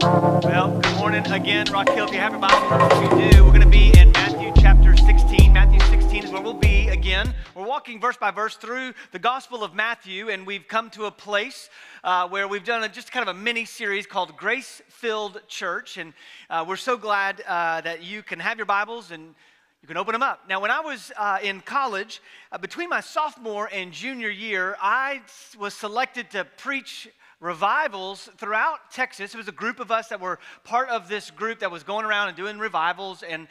Well, good morning again, Rock Hill. If you have your Bible, you do, we're going to be in Matthew chapter 16. Matthew 16 is where we'll be again. We're walking verse by verse through the Gospel of Matthew, and we've come to a place uh, where we've done a, just kind of a mini series called Grace Filled Church. And uh, we're so glad uh, that you can have your Bibles and you can open them up. Now, when I was uh, in college, uh, between my sophomore and junior year, I was selected to preach revivals throughout Texas. It was a group of us that were part of this group that was going around and doing revivals. And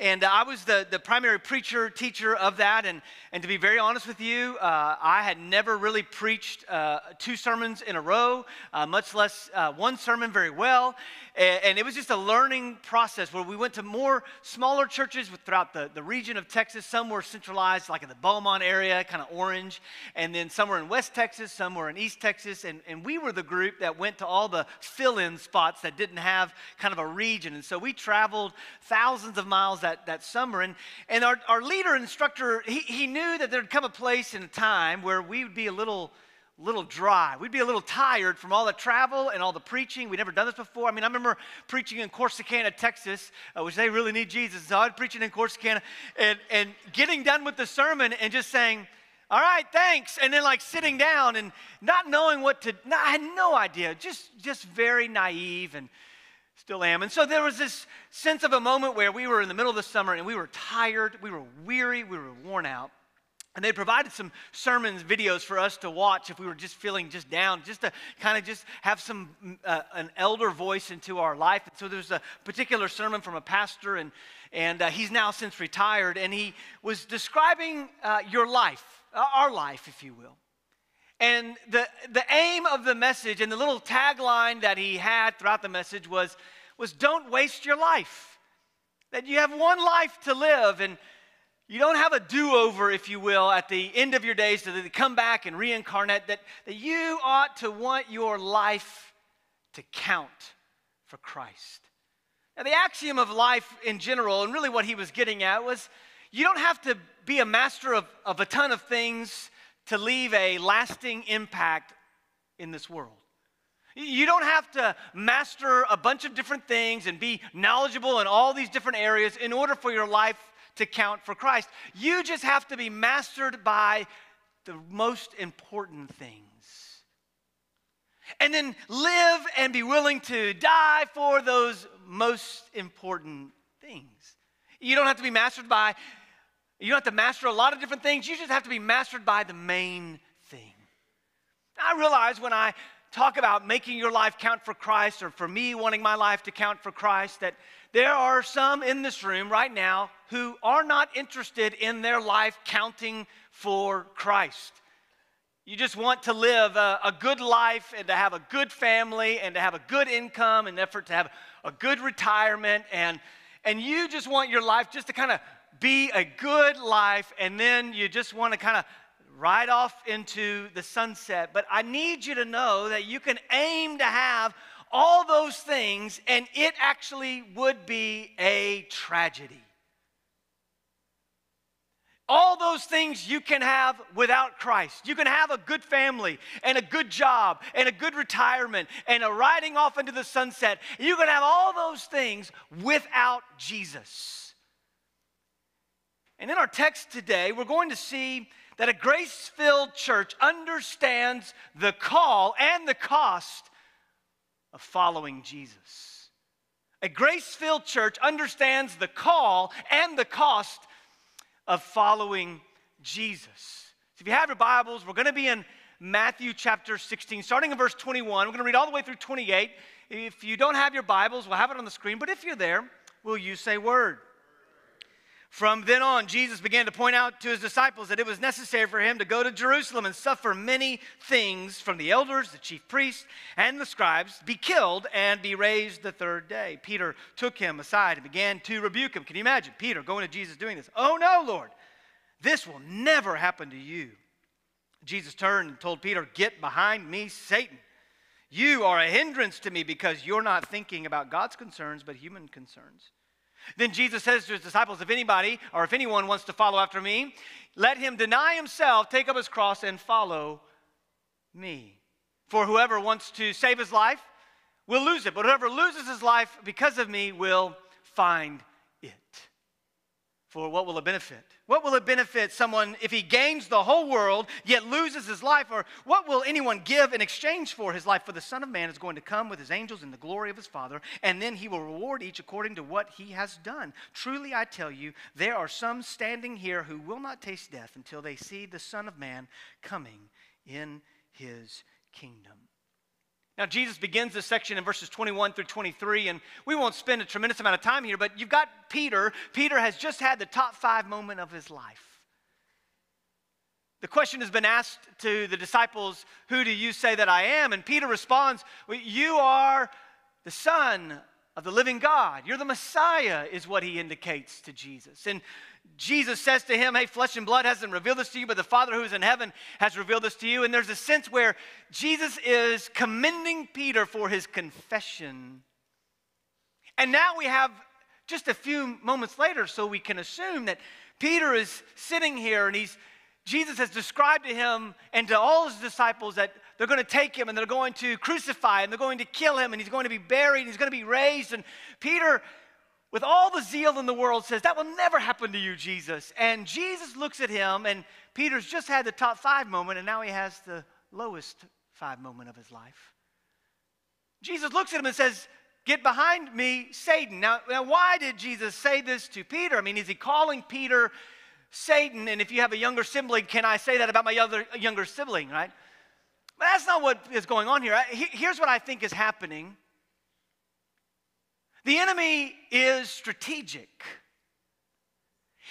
and I was the, the primary preacher, teacher of that. And, and to be very honest with you, uh, I had never really preached uh, two sermons in a row, uh, much less uh, one sermon very well. And, and, it was just a learning process where we went to more smaller churches throughout the, the region of Texas. Some were centralized, like in the Beaumont area, kind of orange. And then some were in West Texas, some were in East Texas. And, and we were the group that went to all the fill in spots that didn't have kind of a region. And so we traveled thousands of miles that summer. And, and our, our leader instructor, he, he knew that there'd come a place and a time where we would be a little, little dry. We'd be a little tired from all the travel and all the preaching. We'd never done this before. I mean, I remember preaching in Corsicana, Texas, uh, which they really need Jesus. So I'd preaching in Corsicana and, and getting done with the sermon and just saying, all right, thanks. And then like sitting down and not knowing what to, I had no idea, just, just very naive and Still am. And so there was this sense of a moment where we were in the middle of the summer and we were tired, we were weary, we were worn out. And they provided some sermons, videos for us to watch if we were just feeling just down, just to kind of just have some uh, an elder voice into our life. And so there's a particular sermon from a pastor, and and uh, he's now since retired, and he was describing uh, your life, uh, our life, if you will. And the, the aim of the message and the little tagline that he had throughout the message was, was don't waste your life. That you have one life to live and you don't have a do over, if you will, at the end of your days to come back and reincarnate. That, that you ought to want your life to count for Christ. Now, the axiom of life in general, and really what he was getting at, was you don't have to be a master of, of a ton of things to leave a lasting impact in this world. You don't have to master a bunch of different things and be knowledgeable in all these different areas in order for your life to count for Christ. You just have to be mastered by the most important things. And then live and be willing to die for those most important things. You don't have to be mastered by you don't have to master a lot of different things. You just have to be mastered by the main thing. I realize when I talk about making your life count for Christ, or for me wanting my life to count for Christ, that there are some in this room right now who are not interested in their life counting for Christ. You just want to live a, a, good life and to have a good family and to have a good income and effort to have a good retirement and and you just want your life just to kind of be a good life, and then you just want to kind of ride off into the sunset. But I need you to know that you can aim to have all those things, and it actually would be a tragedy. All those things you can have without Christ. You can have a good family and a good job and a good retirement and a riding off into the sunset. You can have all those things without Jesus. And in our text today, we're going to see that a grace filled church understands the call and the cost of following Jesus. A grace filled church understands the call and the cost of following Jesus. So if you have your Bibles, we're going to be in Matthew chapter 16, starting in verse 21. We're going to read all the way through 28. If you don't have your Bibles, we'll have it on the screen. But if you're there, will you say word? From then on, Jesus began to point out to his disciples that it was necessary for him to go to Jerusalem and suffer many things from the elders, the chief priests, and the scribes, be killed, and be raised the third day. Peter took him aside and began to rebuke him. Can you imagine Peter going to Jesus doing this? Oh, no, Lord, this will never happen to you. Jesus turned and told Peter, Get behind me, Satan. You are a hindrance to me because you're not thinking about God's concerns, but human concerns. Then Jesus says to his disciples, If anybody or if anyone wants to follow after me, let him deny himself, take up his cross, and follow me. For whoever wants to save his life will lose it, but whoever loses his life because of me will find. For what will it benefit? What will it benefit someone if he gains the whole world yet loses his life? Or what will anyone give in exchange for his life? For the Son of Man is going to come with his angels in the glory of his Father, and then he will reward each according to what he has done. Truly, I tell you, there are some standing here who will not taste death until they see the Son of Man coming in his kingdom. Now, Jesus begins this section in verses 21 through 23, and we won't spend a tremendous amount of time here, but you've got Peter. Peter has just had the top five moment of his life. The question has been asked to the disciples, Who do you say that I am? And Peter responds, well, You are the Son of the living God. You're the Messiah, is what he indicates to Jesus. And Jesus says to him, Hey, flesh and blood hasn't revealed this to you, but the Father who is in heaven has revealed this to you. And there's a sense where Jesus is commending Peter for his confession. And now we have just a few moments later, so we can assume that Peter is sitting here and he's Jesus has described to him and to all his disciples that they're going to take him and they're going to crucify him, they're going to kill him, and he's going to be buried, and he's going to be raised. And Peter with all the zeal in the world, says, That will never happen to you, Jesus. And Jesus looks at him, and Peter's just had the top five moment, and now he has the lowest five moment of his life. Jesus looks at him and says, Get behind me, Satan. Now, now, why did Jesus say this to Peter? I mean, is he calling Peter Satan? And if you have a younger sibling, can I say that about my other younger sibling, right? But that's not what is going on here. Here's what I think is happening the enemy is strategic.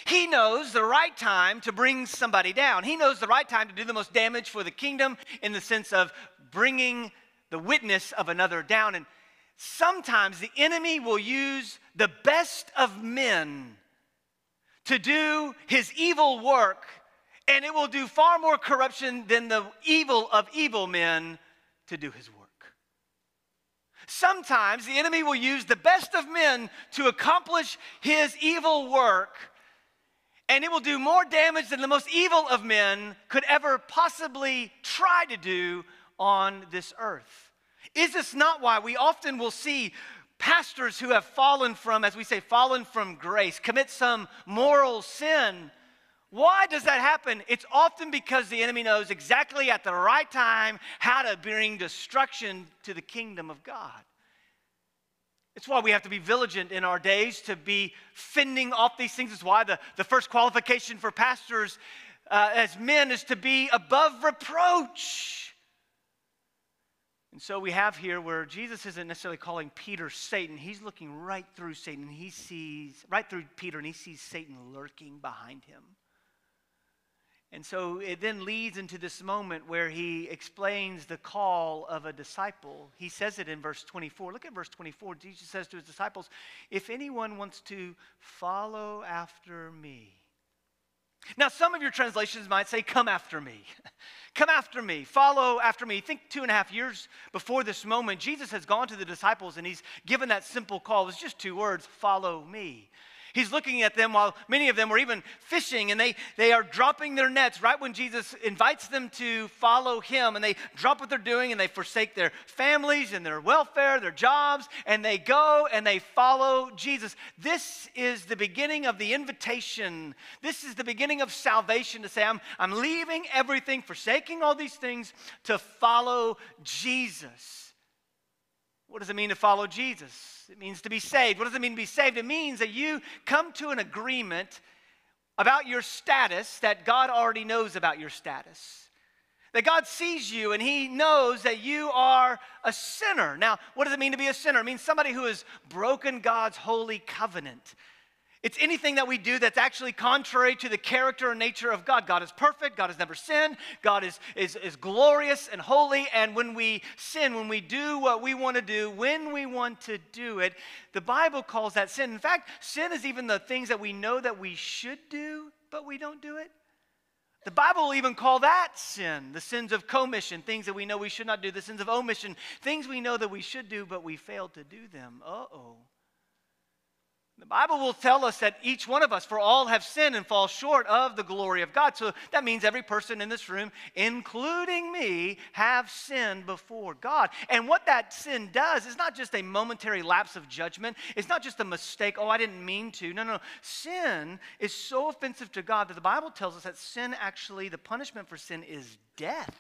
He knows the right time to bring somebody down. He knows the right time to do the most damage for the kingdom in the sense of bringing the witness of another down. And sometimes the enemy will use the best of men to do his evil work, and it will do far more corruption than the evil of evil men to do his work. Sometimes the enemy will use the best of men to accomplish his evil work, and it will do more damage than the most evil of men could ever possibly try to do on this earth. Is this not why we often will see pastors who have fallen from, as we say, fallen from grace, commit some moral sin? Why does that happen? It's often because the enemy knows exactly at the right time how to bring destruction to the kingdom of God. It's why we have to be vigilant in our days to be fending off these things. It's why the, the first qualification for pastors uh, as men is to be above reproach. And so we have here where Jesus isn't necessarily calling Peter Satan. He's looking right through Satan. He sees, right through Peter, and he sees Satan lurking behind him. And so it then leads into this moment where he explains the call of a disciple. He says it in verse 24. Look at verse 24. Jesus says to his disciples, If anyone wants to follow after me. Now, some of your translations might say, Come after me. Come after me. Follow after me. Think two and a half years before this moment, Jesus has gone to the disciples and he's given that simple call. It's just two words follow me. He's looking at them while many of them were even fishing and they, they are dropping their nets right when Jesus invites them to follow him. And they drop what they're doing and they forsake their families and their welfare, their jobs, and they go and they follow Jesus. This is the beginning of the invitation. This is the beginning of salvation to say, I'm, I'm leaving everything, forsaking all these things to follow Jesus. What does it mean to follow Jesus? It means to be saved. What does it mean to be saved? It means that you come to an agreement about your status that God already knows about your status. That God sees you and He knows that you are a sinner. Now, what does it mean to be a sinner? It means somebody who has broken God's holy covenant. It's anything that we do that's actually contrary to the character and nature of God. God is perfect. God has never sinned. God is, is, is glorious and holy. And when we sin, when we do what we want to do, when we want to do it, the Bible calls that sin. In fact, sin is even the things that we know that we should do, but we don't do it. The Bible will even call that sin, the sins of commission, things that we know we should not do, the sins of omission, things we know that we should do, but we fail to do them. Uh oh. The Bible will tell us that each one of us, for all have sinned and fall short of the glory of God. So that means every person in this room, including me, have sinned before God. And what that sin does is not just a momentary lapse of judgment, it's not just a mistake, oh, I didn't mean to. No, no. No. Sin is so offensive to God that the Bible tells us that sin actually, the punishment for sin is death.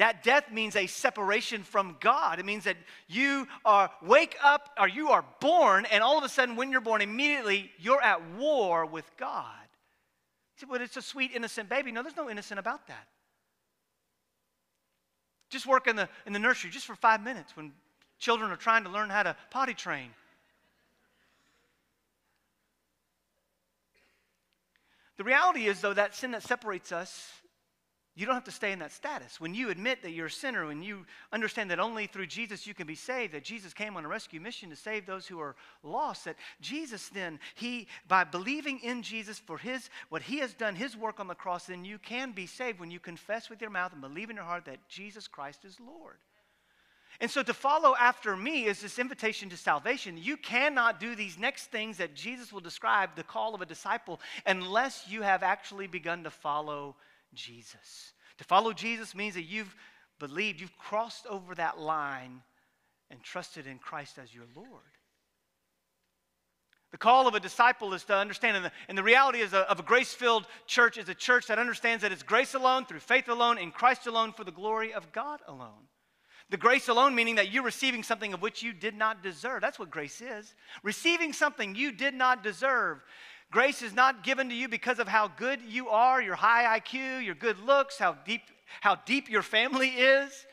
That death means a separation from God. It means that you are wake up or you are born, and all of a sudden, when you're born, immediately you're at war with God. You say, but it's a sweet, innocent baby. No, there's no innocent about that. Just work in the, in the nursery just for five minutes when children are trying to learn how to potty train. The reality is, though, that sin that separates us you don't have to stay in that status. When you admit that you're a sinner, when you understand that only through Jesus you can be saved, that Jesus came on a rescue mission to save those who are lost, that Jesus then, he, by believing in Jesus for his, what he has done, his work on the cross, then you can be saved when you confess with your mouth and believe in your heart that Jesus Christ is Lord. And so to follow after me is this invitation to salvation. You cannot do these next things that Jesus will describe, the call of a disciple, unless you have actually begun to follow Jesus. To follow Jesus means that you've believed, you've crossed over that line and trusted in Christ as your Lord. The call of a disciple is to understand, and the, and the reality is a, of a grace filled church is a church that understands that it's grace alone, through faith alone, in Christ alone, for the glory of God alone. The grace alone meaning that you're receiving something of which you did not deserve. That's what grace is. Receiving something you did not deserve. Grace is not given to you because of how good you are, your high IQ, your good looks, how deep, how deep your family is.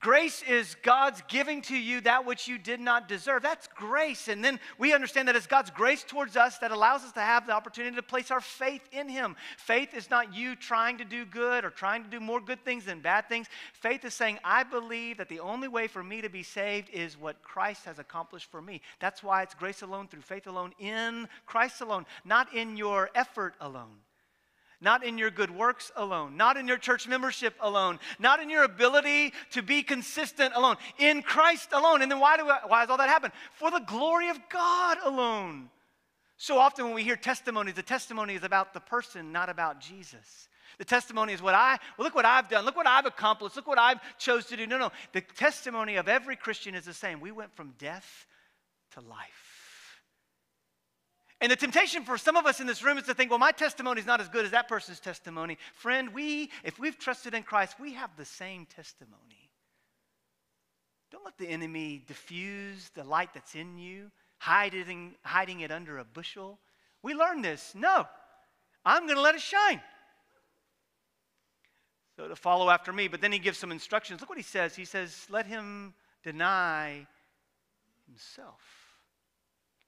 Grace is God's giving to you that which you did not deserve. That's grace. And then we understand that it's God's grace towards us that allows us to have the opportunity to place our faith in Him. Faith is not you trying to do good or trying to do more good things than bad things. Faith is saying, I believe that the only way for me to be saved is what Christ has accomplished for me. That's why it's grace alone, through faith alone, in Christ alone, not in your effort alone not in your good works alone, not in your church membership alone, not in your ability to be consistent alone, in Christ alone. And then why, do I, why does all that happen? For the glory of God alone. So often when we hear testimonies, the testimony is about the person, not about Jesus. The testimony is what I, well, look what I've done. Look what I've accomplished. Look what I've chose to do. No, no. The testimony of every Christian is the same. We went from death to life. And the temptation for some of us in this room is to think, well, my testimony is not as good as that person's testimony. Friend, we, if we've trusted in Christ, we have the same testimony. Don't let the enemy diffuse the light that's in you, hiding, hiding it under a bushel. We learned this. No, I'm going to let it shine. So to follow after me. But then he gives some instructions. Look what he says. He says, let him deny himself.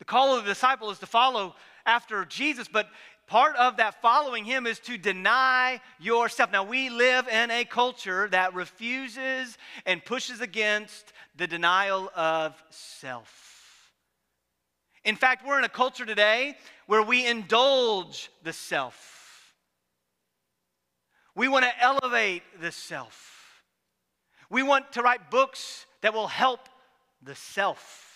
The call of the disciple is to follow after Jesus, but part of that following him is to deny yourself. Now, we live in a culture that refuses and pushes against the denial of self. In fact, we're in a culture today where we indulge the self. We want to elevate the self. We want to write books that will help the self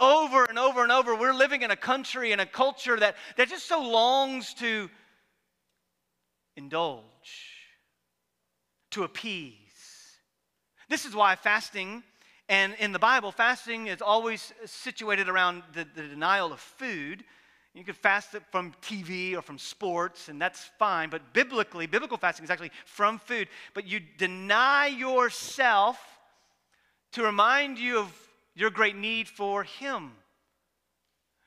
over and over and over. We're living in a country and a culture that, that just so longs to indulge, to appease. This is why fasting, and in the Bible, fasting is always situated around the, the denial of food. You can fast from TV or from sports, and that's fine. But biblically, biblical fasting is actually from food. But you deny yourself to remind you of your great need for Him.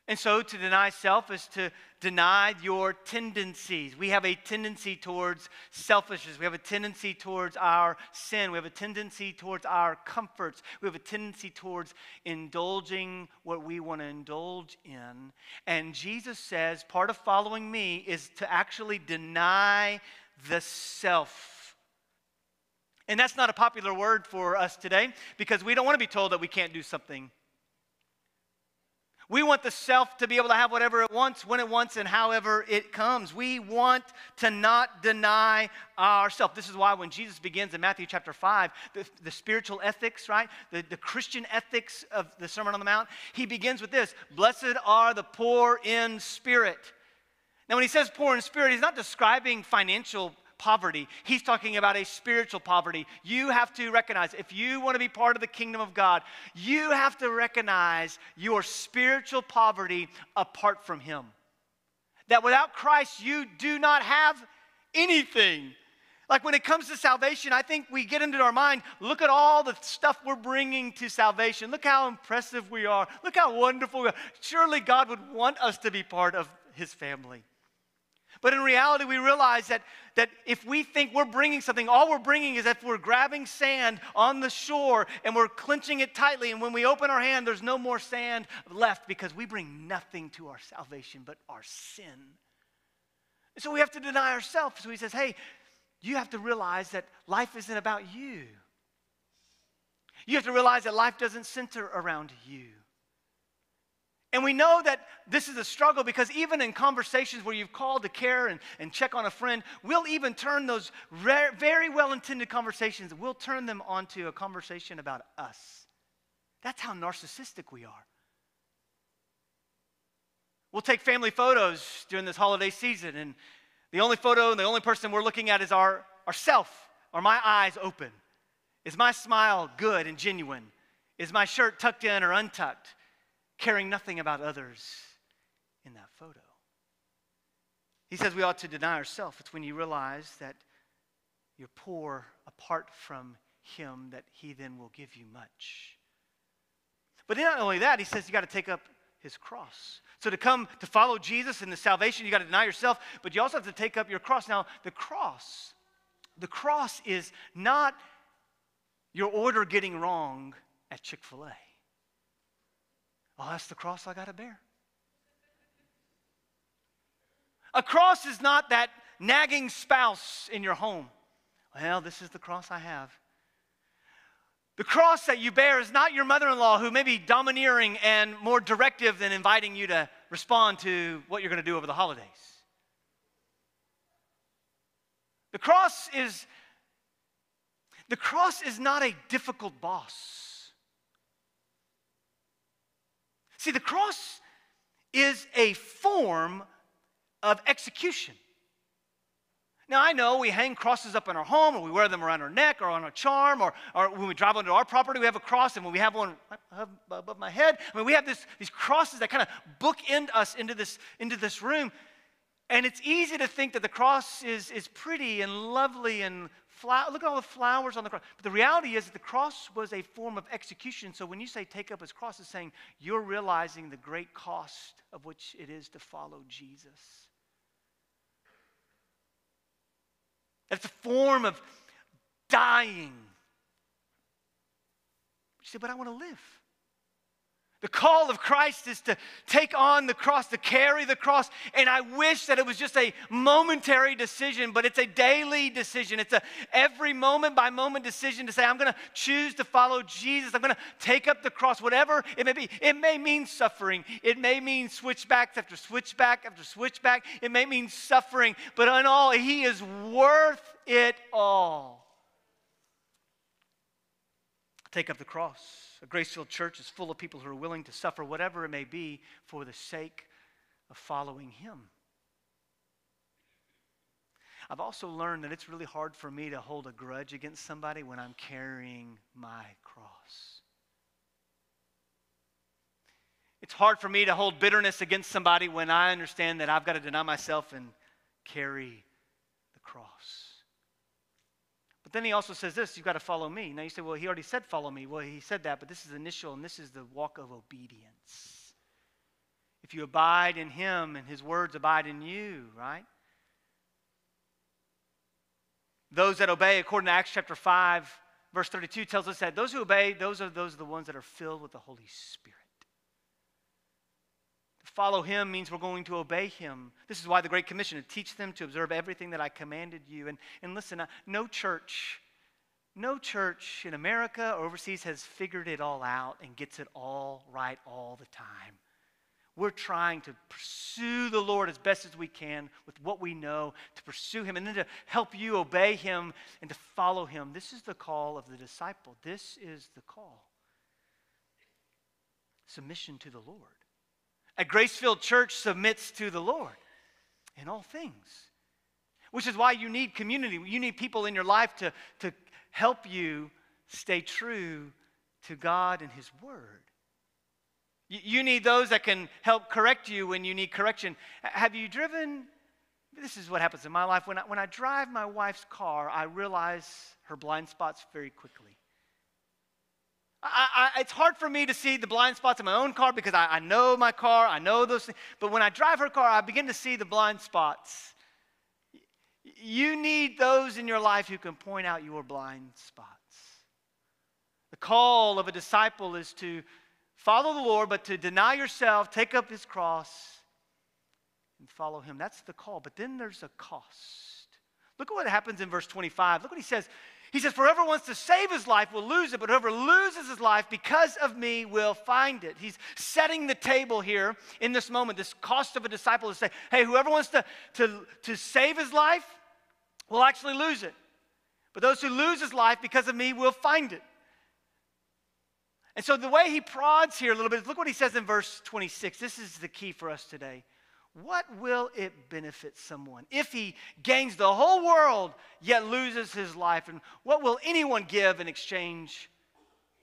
And so to deny self is to deny your tendencies. We have a tendency towards selfishness. We have a tendency towards our sin. We have a tendency towards our comforts. We have a tendency towards indulging what we want to indulge in. And Jesus says part of following me is to actually deny the self. And that's not a popular word for us today because we don't want to be told that we can't do something. We want the self to be able to have whatever it wants, when it wants, and however it comes. We want to not deny ourselves. This is why when Jesus begins in Matthew chapter 5, the, the spiritual ethics, right? The, the Christian ethics of the Sermon on the Mount, he begins with this Blessed are the poor in spirit. Now, when he says poor in spirit, he's not describing financial poverty. He's talking about a spiritual poverty. You have to recognize, if you want to be part of the kingdom of God, you have to recognize your spiritual poverty apart from Him. That without Christ, you do not have anything. Like when it comes to salvation, I think we get into our mind, look at all the stuff we're bringing to salvation. Look how impressive we are. Look how wonderful we are. Surely God would want us to be part of His family. But in reality, we realize that, that if we think we're bringing something, all we're bringing is if we're grabbing sand on the shore and we're clenching it tightly, and when we open our hand, there's no more sand left because we bring nothing to our salvation but our sin. so we have to deny ourselves. So he says, hey, you have to realize that life isn't about you. You have to realize that life doesn't center around you. And we know that this is a struggle because even in conversations where you've called to care and, and check on a friend, we'll even turn those rare, very well intended conversations, we'll turn them onto a conversation about us. That's how narcissistic we are. We'll take family photos during this holiday season, and the only photo and the only person we're looking at is our, ourself. Are my eyes open? Is my smile good and genuine? Is my shirt tucked in or untucked? Caring nothing about others in that photo. He says we ought to deny ourselves. It's when you realize that you're poor apart from Him that He then will give you much. But not only that, He says you got to take up His cross. So to come to follow Jesus in the salvation, you got to deny yourself, but you also have to take up your cross. Now, the cross, the cross is not your order getting wrong at Chick fil A. Oh, that's the cross I got to bear. A cross is not that nagging spouse in your home. Well, this is the cross I have. The cross that you bear is not your mother in law who may be domineering and more directive than inviting you to respond to what you're going to do over the holidays. The cross is the cross is not a difficult boss. See, the cross is a form of execution. Now, I know we hang crosses up in our home, or we wear them around our neck, or on a charm, or, or when we drive onto our property, we have a cross, and when we have one above my head, I mean, we have this, these crosses that kind of bookend us into this, into this room. And it's easy to think that the cross is, is pretty and lovely and look at all the flowers on the cross. But the reality is that the cross was a form of execution. So when you say take up his cross, it's saying you're realizing the great cost of which it is to follow Jesus. It's a form of dying. You say, but I want to live. The call of Christ is to take on the cross, to carry the cross. And I wish that it was just a momentary decision, but it's a daily decision. It's a every moment by moment decision to say, I'm going to choose to follow Jesus. I'm going to take up the cross, whatever it may be. It may mean suffering. It may mean switchbacks after switchback after switchback. It may mean suffering, but in all, He is worth it all. Take up the cross. A grace filled church is full of people who are willing to suffer whatever it may be for the sake of following Him. I've also learned that it's really hard for me to hold a grudge against somebody when I'm carrying my cross. It's hard for me to hold bitterness against somebody when I understand that I've got to deny myself and carry the cross then he also says this you've got to follow me. Now you say, well, he already said follow me. Well, he said that, but this is initial, and this is the walk of obedience. If you abide in him and his words abide in you, right? Those that obey, according to Acts chapter 5, verse 32, tells us that those who obey, those are those are the ones that are filled with the Holy Spirit. Follow him means we're going to obey him. This is why the Great Commission to teach them to observe everything that I commanded you. And, and listen, uh, no church, no church in America or overseas has figured it all out and gets it all right all the time. We're trying to pursue the Lord as best as we can with what we know, to pursue Him, and then to help you obey Him and to follow Him. This is the call of the disciple. This is the call. Submission to the Lord. A grace-filled church submits to the Lord in all things, which is why you need community. You need people in your life to, to help you stay true to God and His Word. You need those that can help correct you when you need correction. Have you driven? This is what happens in my life. When I, when I drive my wife's car, I realize her blind spots very quickly. I, I, it's hard for me to see the blind spots in my own car because I, I know my car, I know those things. But when I drive her car, I begin to see the blind spots. You need those in your life who can point out your blind spots. The call of a disciple is to follow the Lord, but to deny yourself, take up his cross, and follow him. That's the call. But then there's a cost. Look at what happens in verse 25. Look what he says. He says, For whoever wants to save his life will lose it, but whoever loses his life because of me will find it. He's setting the table here in this moment, this cost of a disciple to say, Hey, whoever wants to, to, to save his life will actually lose it. But those who lose his life because of me will find it. And so the way he prods here a little bit, look what he says in verse 26. This is the key for us today. What will it benefit someone if he gains the whole world yet loses his life? And what will anyone give in exchange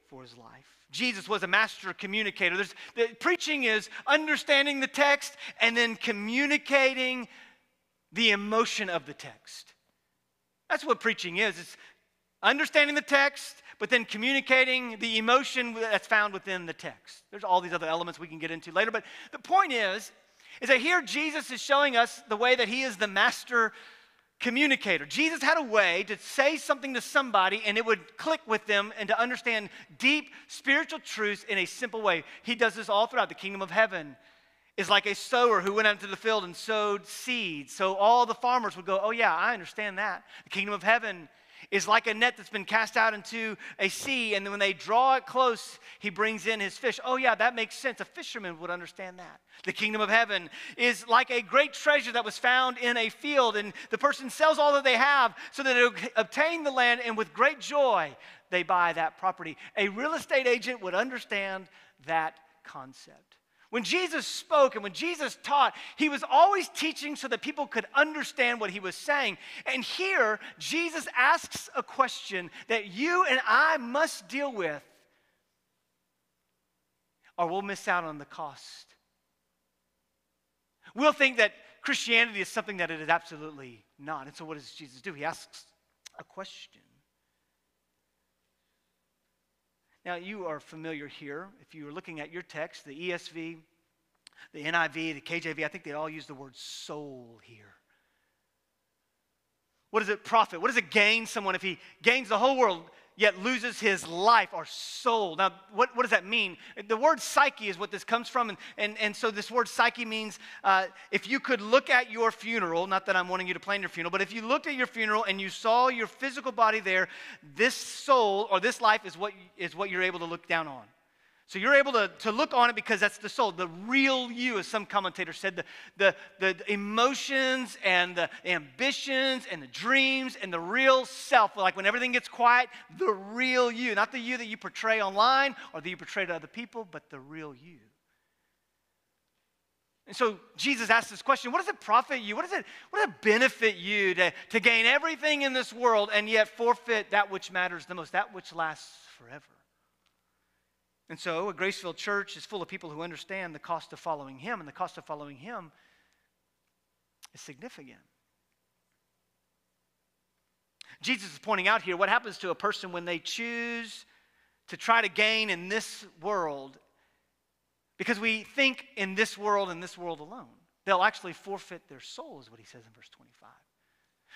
for his life? Jesus was a master communicator. There's, the preaching is understanding the text and then communicating the emotion of the text. That's what preaching is. It's understanding the text, but then communicating the emotion that's found within the text. There's all these other elements we can get into later, but the point is, is that here Jesus is showing us the way that he is the master communicator. Jesus had a way to say something to somebody and it would click with them and to understand deep spiritual truths in a simple way. He does this all throughout the kingdom of heaven. Is like a sower who went out into the field and sowed seeds. So all the farmers would go, Oh, yeah, I understand that. The kingdom of heaven is like a net that's been cast out into a sea, and then when they draw it close, he brings in his fish. Oh, yeah, that makes sense. A fisherman would understand that. The kingdom of heaven is like a great treasure that was found in a field, and the person sells all that they have so that they obtain the land, and with great joy, they buy that property. A real estate agent would understand that concept. When Jesus spoke and when Jesus taught, he was always teaching so that people could understand what he was saying. And here, Jesus asks a question that you and I must deal with, or we'll miss out on the cost. We'll think that Christianity is something that it is absolutely not. And so, what does Jesus do? He asks a question. Now, you are familiar here. If you were looking at your text, the ESV, the NIV, the KJV, I think they all use the word soul here. What does it profit? What does it gain someone if he gains the whole world yet loses his life or soul? Now, what, what does that mean? The word psyche is what this comes from. And, and, and so, this word psyche means uh, if you could look at your funeral, not that I'm wanting you to plan your funeral, but if you looked at your funeral and you saw your physical body there, this soul or this life is what, is what you're able to look down on. So you're able to, to look on it because that's the soul, the real you, as some commentators said, the, the, the emotions and the ambitions and the dreams and the real self. Like when everything gets quiet, the real you. Not the you that you portray online or that you portray to other people, but the real you. And so Jesus asked this question what does it profit you? What does it, what does it benefit you to, to gain everything in this world and yet forfeit that which matters the most, that which lasts forever? And so, a grace filled church is full of people who understand the cost of following Him, and the cost of following Him is significant. Jesus is pointing out here what happens to a person when they choose to try to gain in this world because we think in this world and this world alone. They'll actually forfeit their soul, is what he says in verse 25.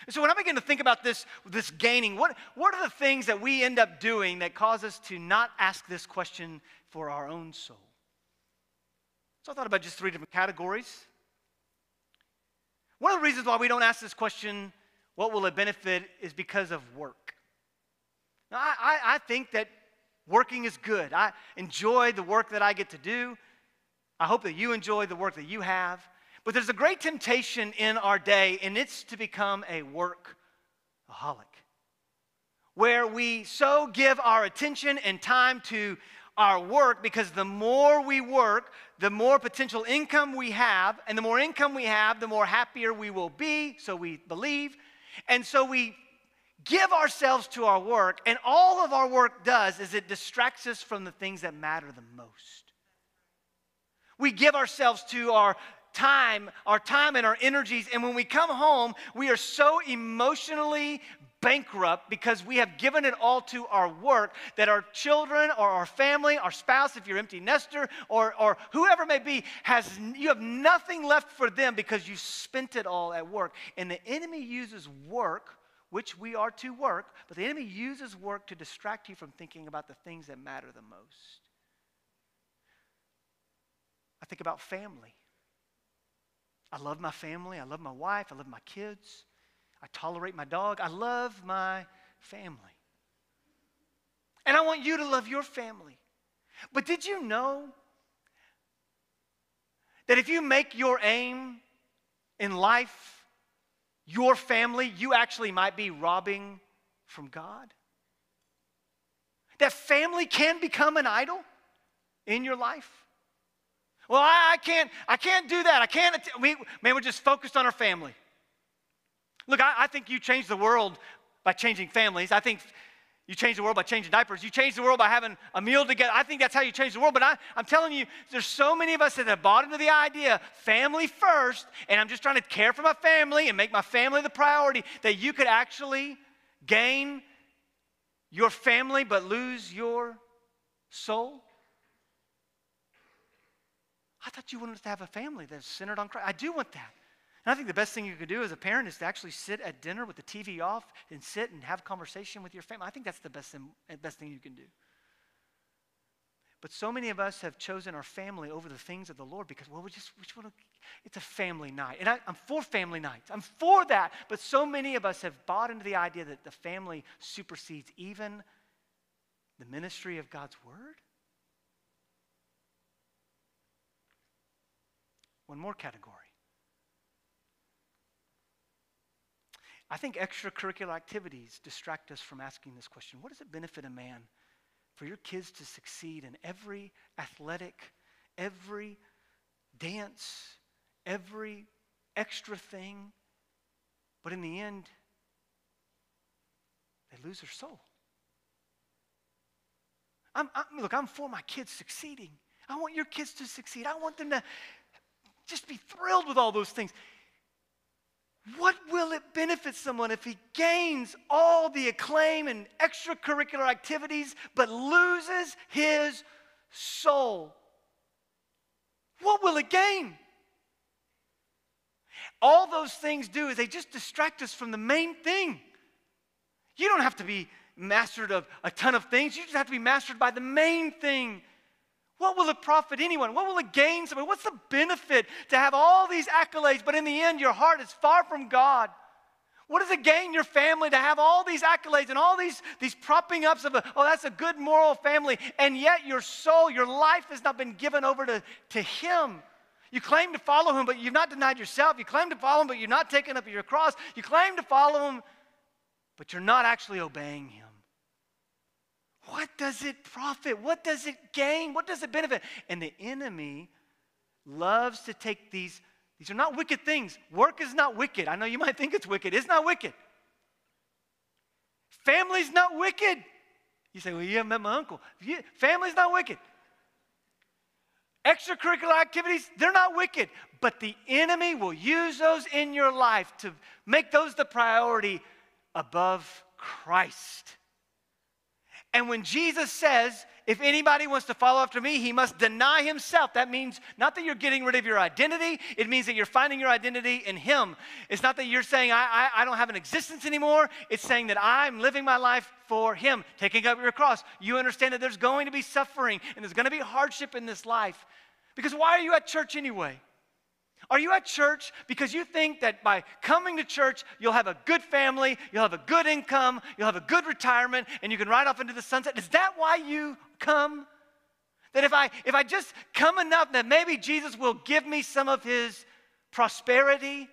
And so when I begin to think about this, this gaining, what, what are the things that we end up doing that cause us to not ask this question for our own soul? So I thought about just three different categories. One of the reasons why we don't ask this question, what will it benefit, is because of work. Now, I, I, I think that working is good. I enjoy the work that I get to do. I hope that you enjoy the work that you have. But there's a great temptation in our day, and it's to become a workaholic, where we so give our attention and time to our work because the more we work, the more potential income we have, and the more income we have, the more happier we will be, so we believe. And so we give ourselves to our work, and all of our work does is it distracts us from the things that matter the most. We give ourselves to our time, our time and our energies, and when we come home, we are so emotionally bankrupt because we have given it all to our work that our children or our family, our spouse, if you're empty nester, or, or whoever may be, has you have nothing left for them because you spent it all at work. And the enemy uses work, which we are to work, but the enemy uses work to distract you from thinking about the things that matter the most. I think about family. I love my family. I love my wife. I love my kids. I tolerate my dog. I love my family. And I want you to love your family. But did you know that if you make your aim in life your family, you actually might be robbing from God? That family can become an idol in your life? Well, I, I can't, I can't do that. I can't, we, man, we're just focused on our family. Look, I, I think you change the world by changing families. I think you change the world by changing diapers. You change the world by having a meal together. I think that's how you change the world. But I, am telling you, there's so many of us that have bought into the idea family first, and I'm just trying to care for my family and make my family the priority, that you could actually gain your family but lose your soul. I thought you wanted to have a family that's centered on Christ. I do want that. And I think the best thing you could do as a parent is to actually sit at dinner with the TV off and sit and have conversation with your family. I think that's the best thing, best thing you can do. But so many of us have chosen our family over the things of the Lord because, well, we just, we just want to, it's a family night. And I, I'm for family nights. I'm for that. But so many of us have bought into the idea that the family supersedes even the ministry of God's word. One more category I think extracurricular activities distract us from asking this question What does it benefit a man for your kids to succeed in every athletic, every dance, every extra thing, but in the end, they lose their soul? I'm, I'm, look, I'm for my kids succeeding. I want your kids to succeed. I want them to just be thrilled with all those things. What will it benefit someone if he gains all the acclaim and extracurricular activities but loses his soul? What will it gain? All those things do is they just distract us from the main thing. You don't have to be mastered of a ton of things, you just have to be mastered by the main thing what will it profit anyone? What will it gain someone? What's the benefit to have all these accolades, but in the end, your heart is far from God? What does it gain your family to have all these accolades and all these, these propping ups of, a, oh, that's a good moral family, and yet your soul, your life has not been given over to, to Him? You claim to follow Him, but you've not denied yourself. You claim to follow Him, but you're not taking up your cross. You claim to follow Him, but you're not actually obeying Him. What does it profit? What does it gain? What does it benefit? And the enemy loves to take these, these are not wicked things. Work is not wicked. I know you might think it's wicked. It's not wicked. Family's not wicked. You say, well, you haven't met my uncle. Family's not wicked. Extracurricular activities, they're not wicked. But the enemy will use those in your life to make those the priority above Christ. And when Jesus says, if anybody wants to follow after me, he must deny himself. That means not that you're getting rid of your identity, it means that you're finding your identity in him. It's not that you're saying, I, I, I, don't have an existence anymore. It's saying that I'm living my life for him, taking up your cross. You understand that there's going to be suffering and there's going to be hardship in this life. Because why are you at church anyway? Are you at church because you think that by coming to church, you'll have a good family, you'll have a good income, you'll have a good retirement, and you can ride off into the sunset? Is that why you come? That if I if I just come enough that maybe Jesus will give me some of his prosperity.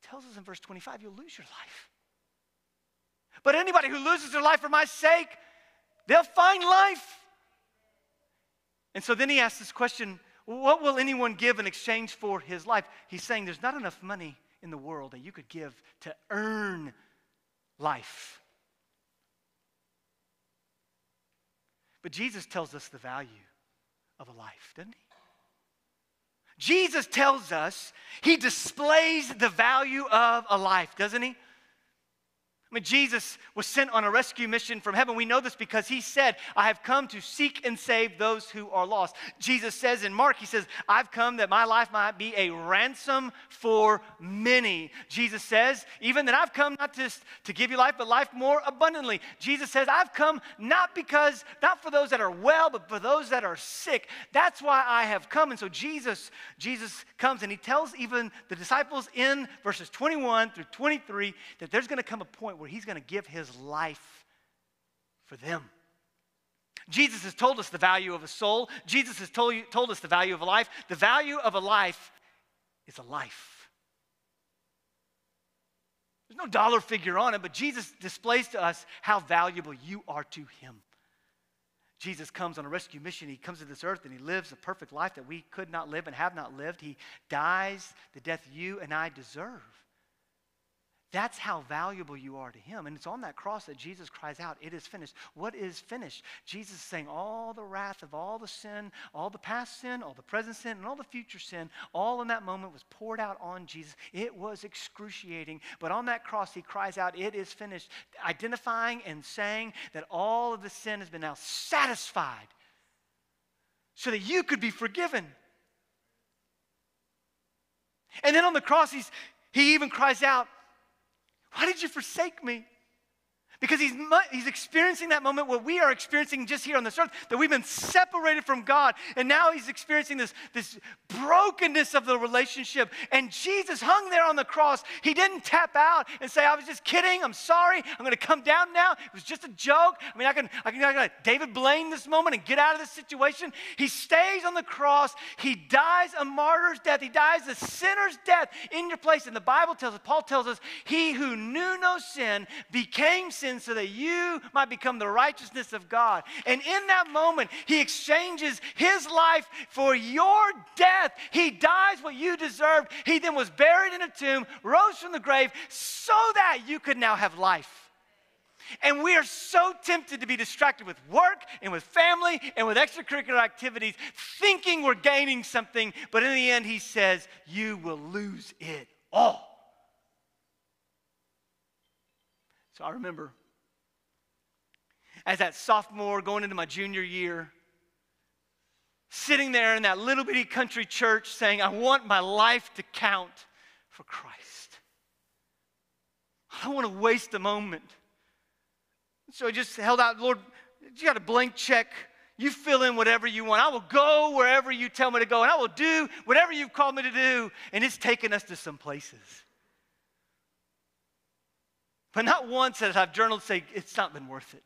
He tells us in verse 25, you'll lose your life. But anybody who loses their life for my sake, they'll find life. And so then he asks this question what will anyone give in exchange for his life? He's saying there's not enough money in the world that you could give to earn life. But Jesus tells us the value of a life, doesn't he? Jesus tells us he displays the value of a life, doesn't he? I mean, Jesus was sent on a rescue mission from heaven. We know this because he said, I have come to seek and save those who are lost. Jesus says in Mark, he says, I've come that my life might be a ransom for many. Jesus says, even that I've come not just to give you life, but life more abundantly. Jesus says, I've come not because, not for those that are well, but for those that are sick. That's why I have come. And so Jesus, Jesus comes and he tells even the disciples in verses 21 through 23 that there's going to come a point where he's going to give his life for them. Jesus has told us the value of a soul. Jesus has told, you, told us the value of a life. The value of a life is a life. There's no dollar figure on it, but Jesus displays to us how valuable you are to him. Jesus comes on a rescue mission. He comes to this earth and he lives a perfect life that we could not live and have not lived. He dies the death you and I deserve. That's how valuable you are to him. And it's on that cross that Jesus cries out, It is finished. What is finished? Jesus is saying all the wrath of all the sin, all the past sin, all the present sin, and all the future sin, all in that moment was poured out on Jesus. It was excruciating. But on that cross, he cries out, It is finished, identifying and saying that all of the sin has been now satisfied so that you could be forgiven. And then on the cross, he's, he even cries out, why did you forsake me? Because he's, he's experiencing that moment where we are experiencing just here on this earth, that we've been separated from God. And now he's experiencing this, this brokenness of the relationship. And Jesus hung there on the cross. He didn't tap out and say, I was just kidding. I'm sorry. I'm going to come down now. It was just a joke. I mean, I can, I can, I can David Blaine this moment and get out of this situation. He stays on the cross. He dies a martyr's death. He dies a sinner's death in your place. And the Bible tells us, Paul tells us, he who knew no sin became sin sin so that you might become the righteousness of God. And in that moment, he exchanges his life for your death. He dies what you deserved. He then was buried in a tomb, rose from the grave, so that you could now have life. And we are so tempted to be distracted with work and with family and with extracurricular activities, thinking we're gaining something, but in the end, he says, You will lose it all. So I remember as that sophomore going into my junior year, sitting there in that little bitty country church saying, I want my life to count for Christ. I don't want to waste a moment. So I just held out, Lord, you got a blank check. You fill in whatever you want. I will go wherever you tell me to go, and I will do whatever you've called me to do. And it's taken us to some places. But not once as I've journaled say, it's not been worth it.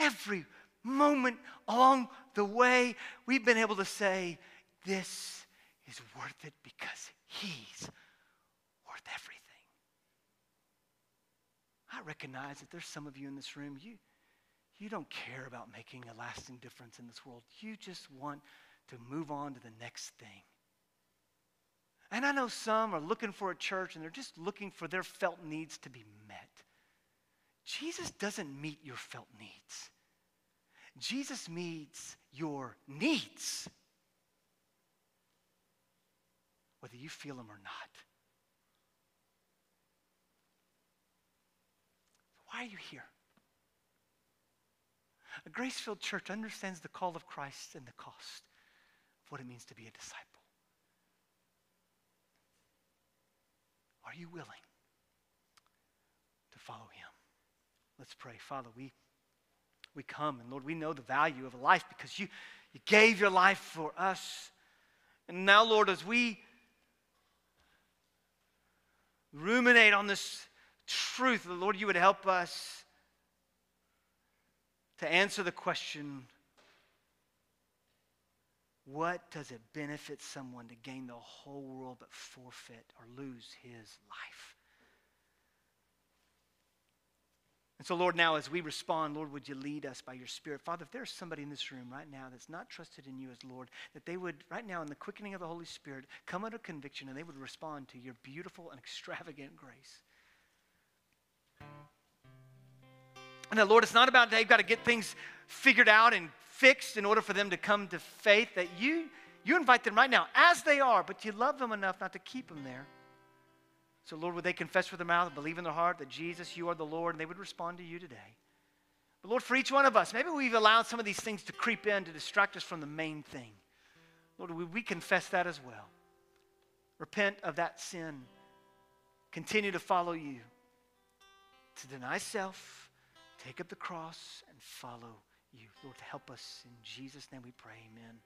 Every moment along the way, we've been able to say, This is worth it because He's worth everything. I recognize that there's some of you in this room, you, you don't care about making a lasting difference in this world. You just want to move on to the next thing. And I know some are looking for a church and they're just looking for their felt needs to be met. Jesus doesn't meet your felt needs. Jesus meets your needs, whether you feel them or not. Why are you here? A grace filled church understands the call of Christ and the cost of what it means to be a disciple. Are you willing to follow him? Let's pray. Father, we, we come, and Lord, we know the value of a life because you, you gave your life for us. And now, Lord, as we ruminate on this truth. the Lord, you would help us to answer the question what does it benefit someone to gain the whole world but forfeit or lose his life? And so, Lord, now as we respond, Lord, would you lead us by your Spirit? Father, if there's somebody in this room right now that's not trusted in you as Lord, that they would, right now, in the quickening of the Holy Spirit, come under conviction and they would respond to your beautiful and extravagant grace. And that, Lord, it's not about they've got to get things figured out and fixed in order for them to come to faith, that you, you invite them right now as they are, but you love them enough not to keep them there. So, Lord, would they confess with their mouth believe in their heart that Jesus, you are the Lord, and they would respond to you today. But, Lord, for each one of us, maybe we've allowed some of these things to creep in to distract us from the main thing. Lord, would we confess that as well? Repent of that sin. Continue to follow you. To deny self, take up the cross, and follow you. Lord, help us. In Jesus' name we pray. Amen.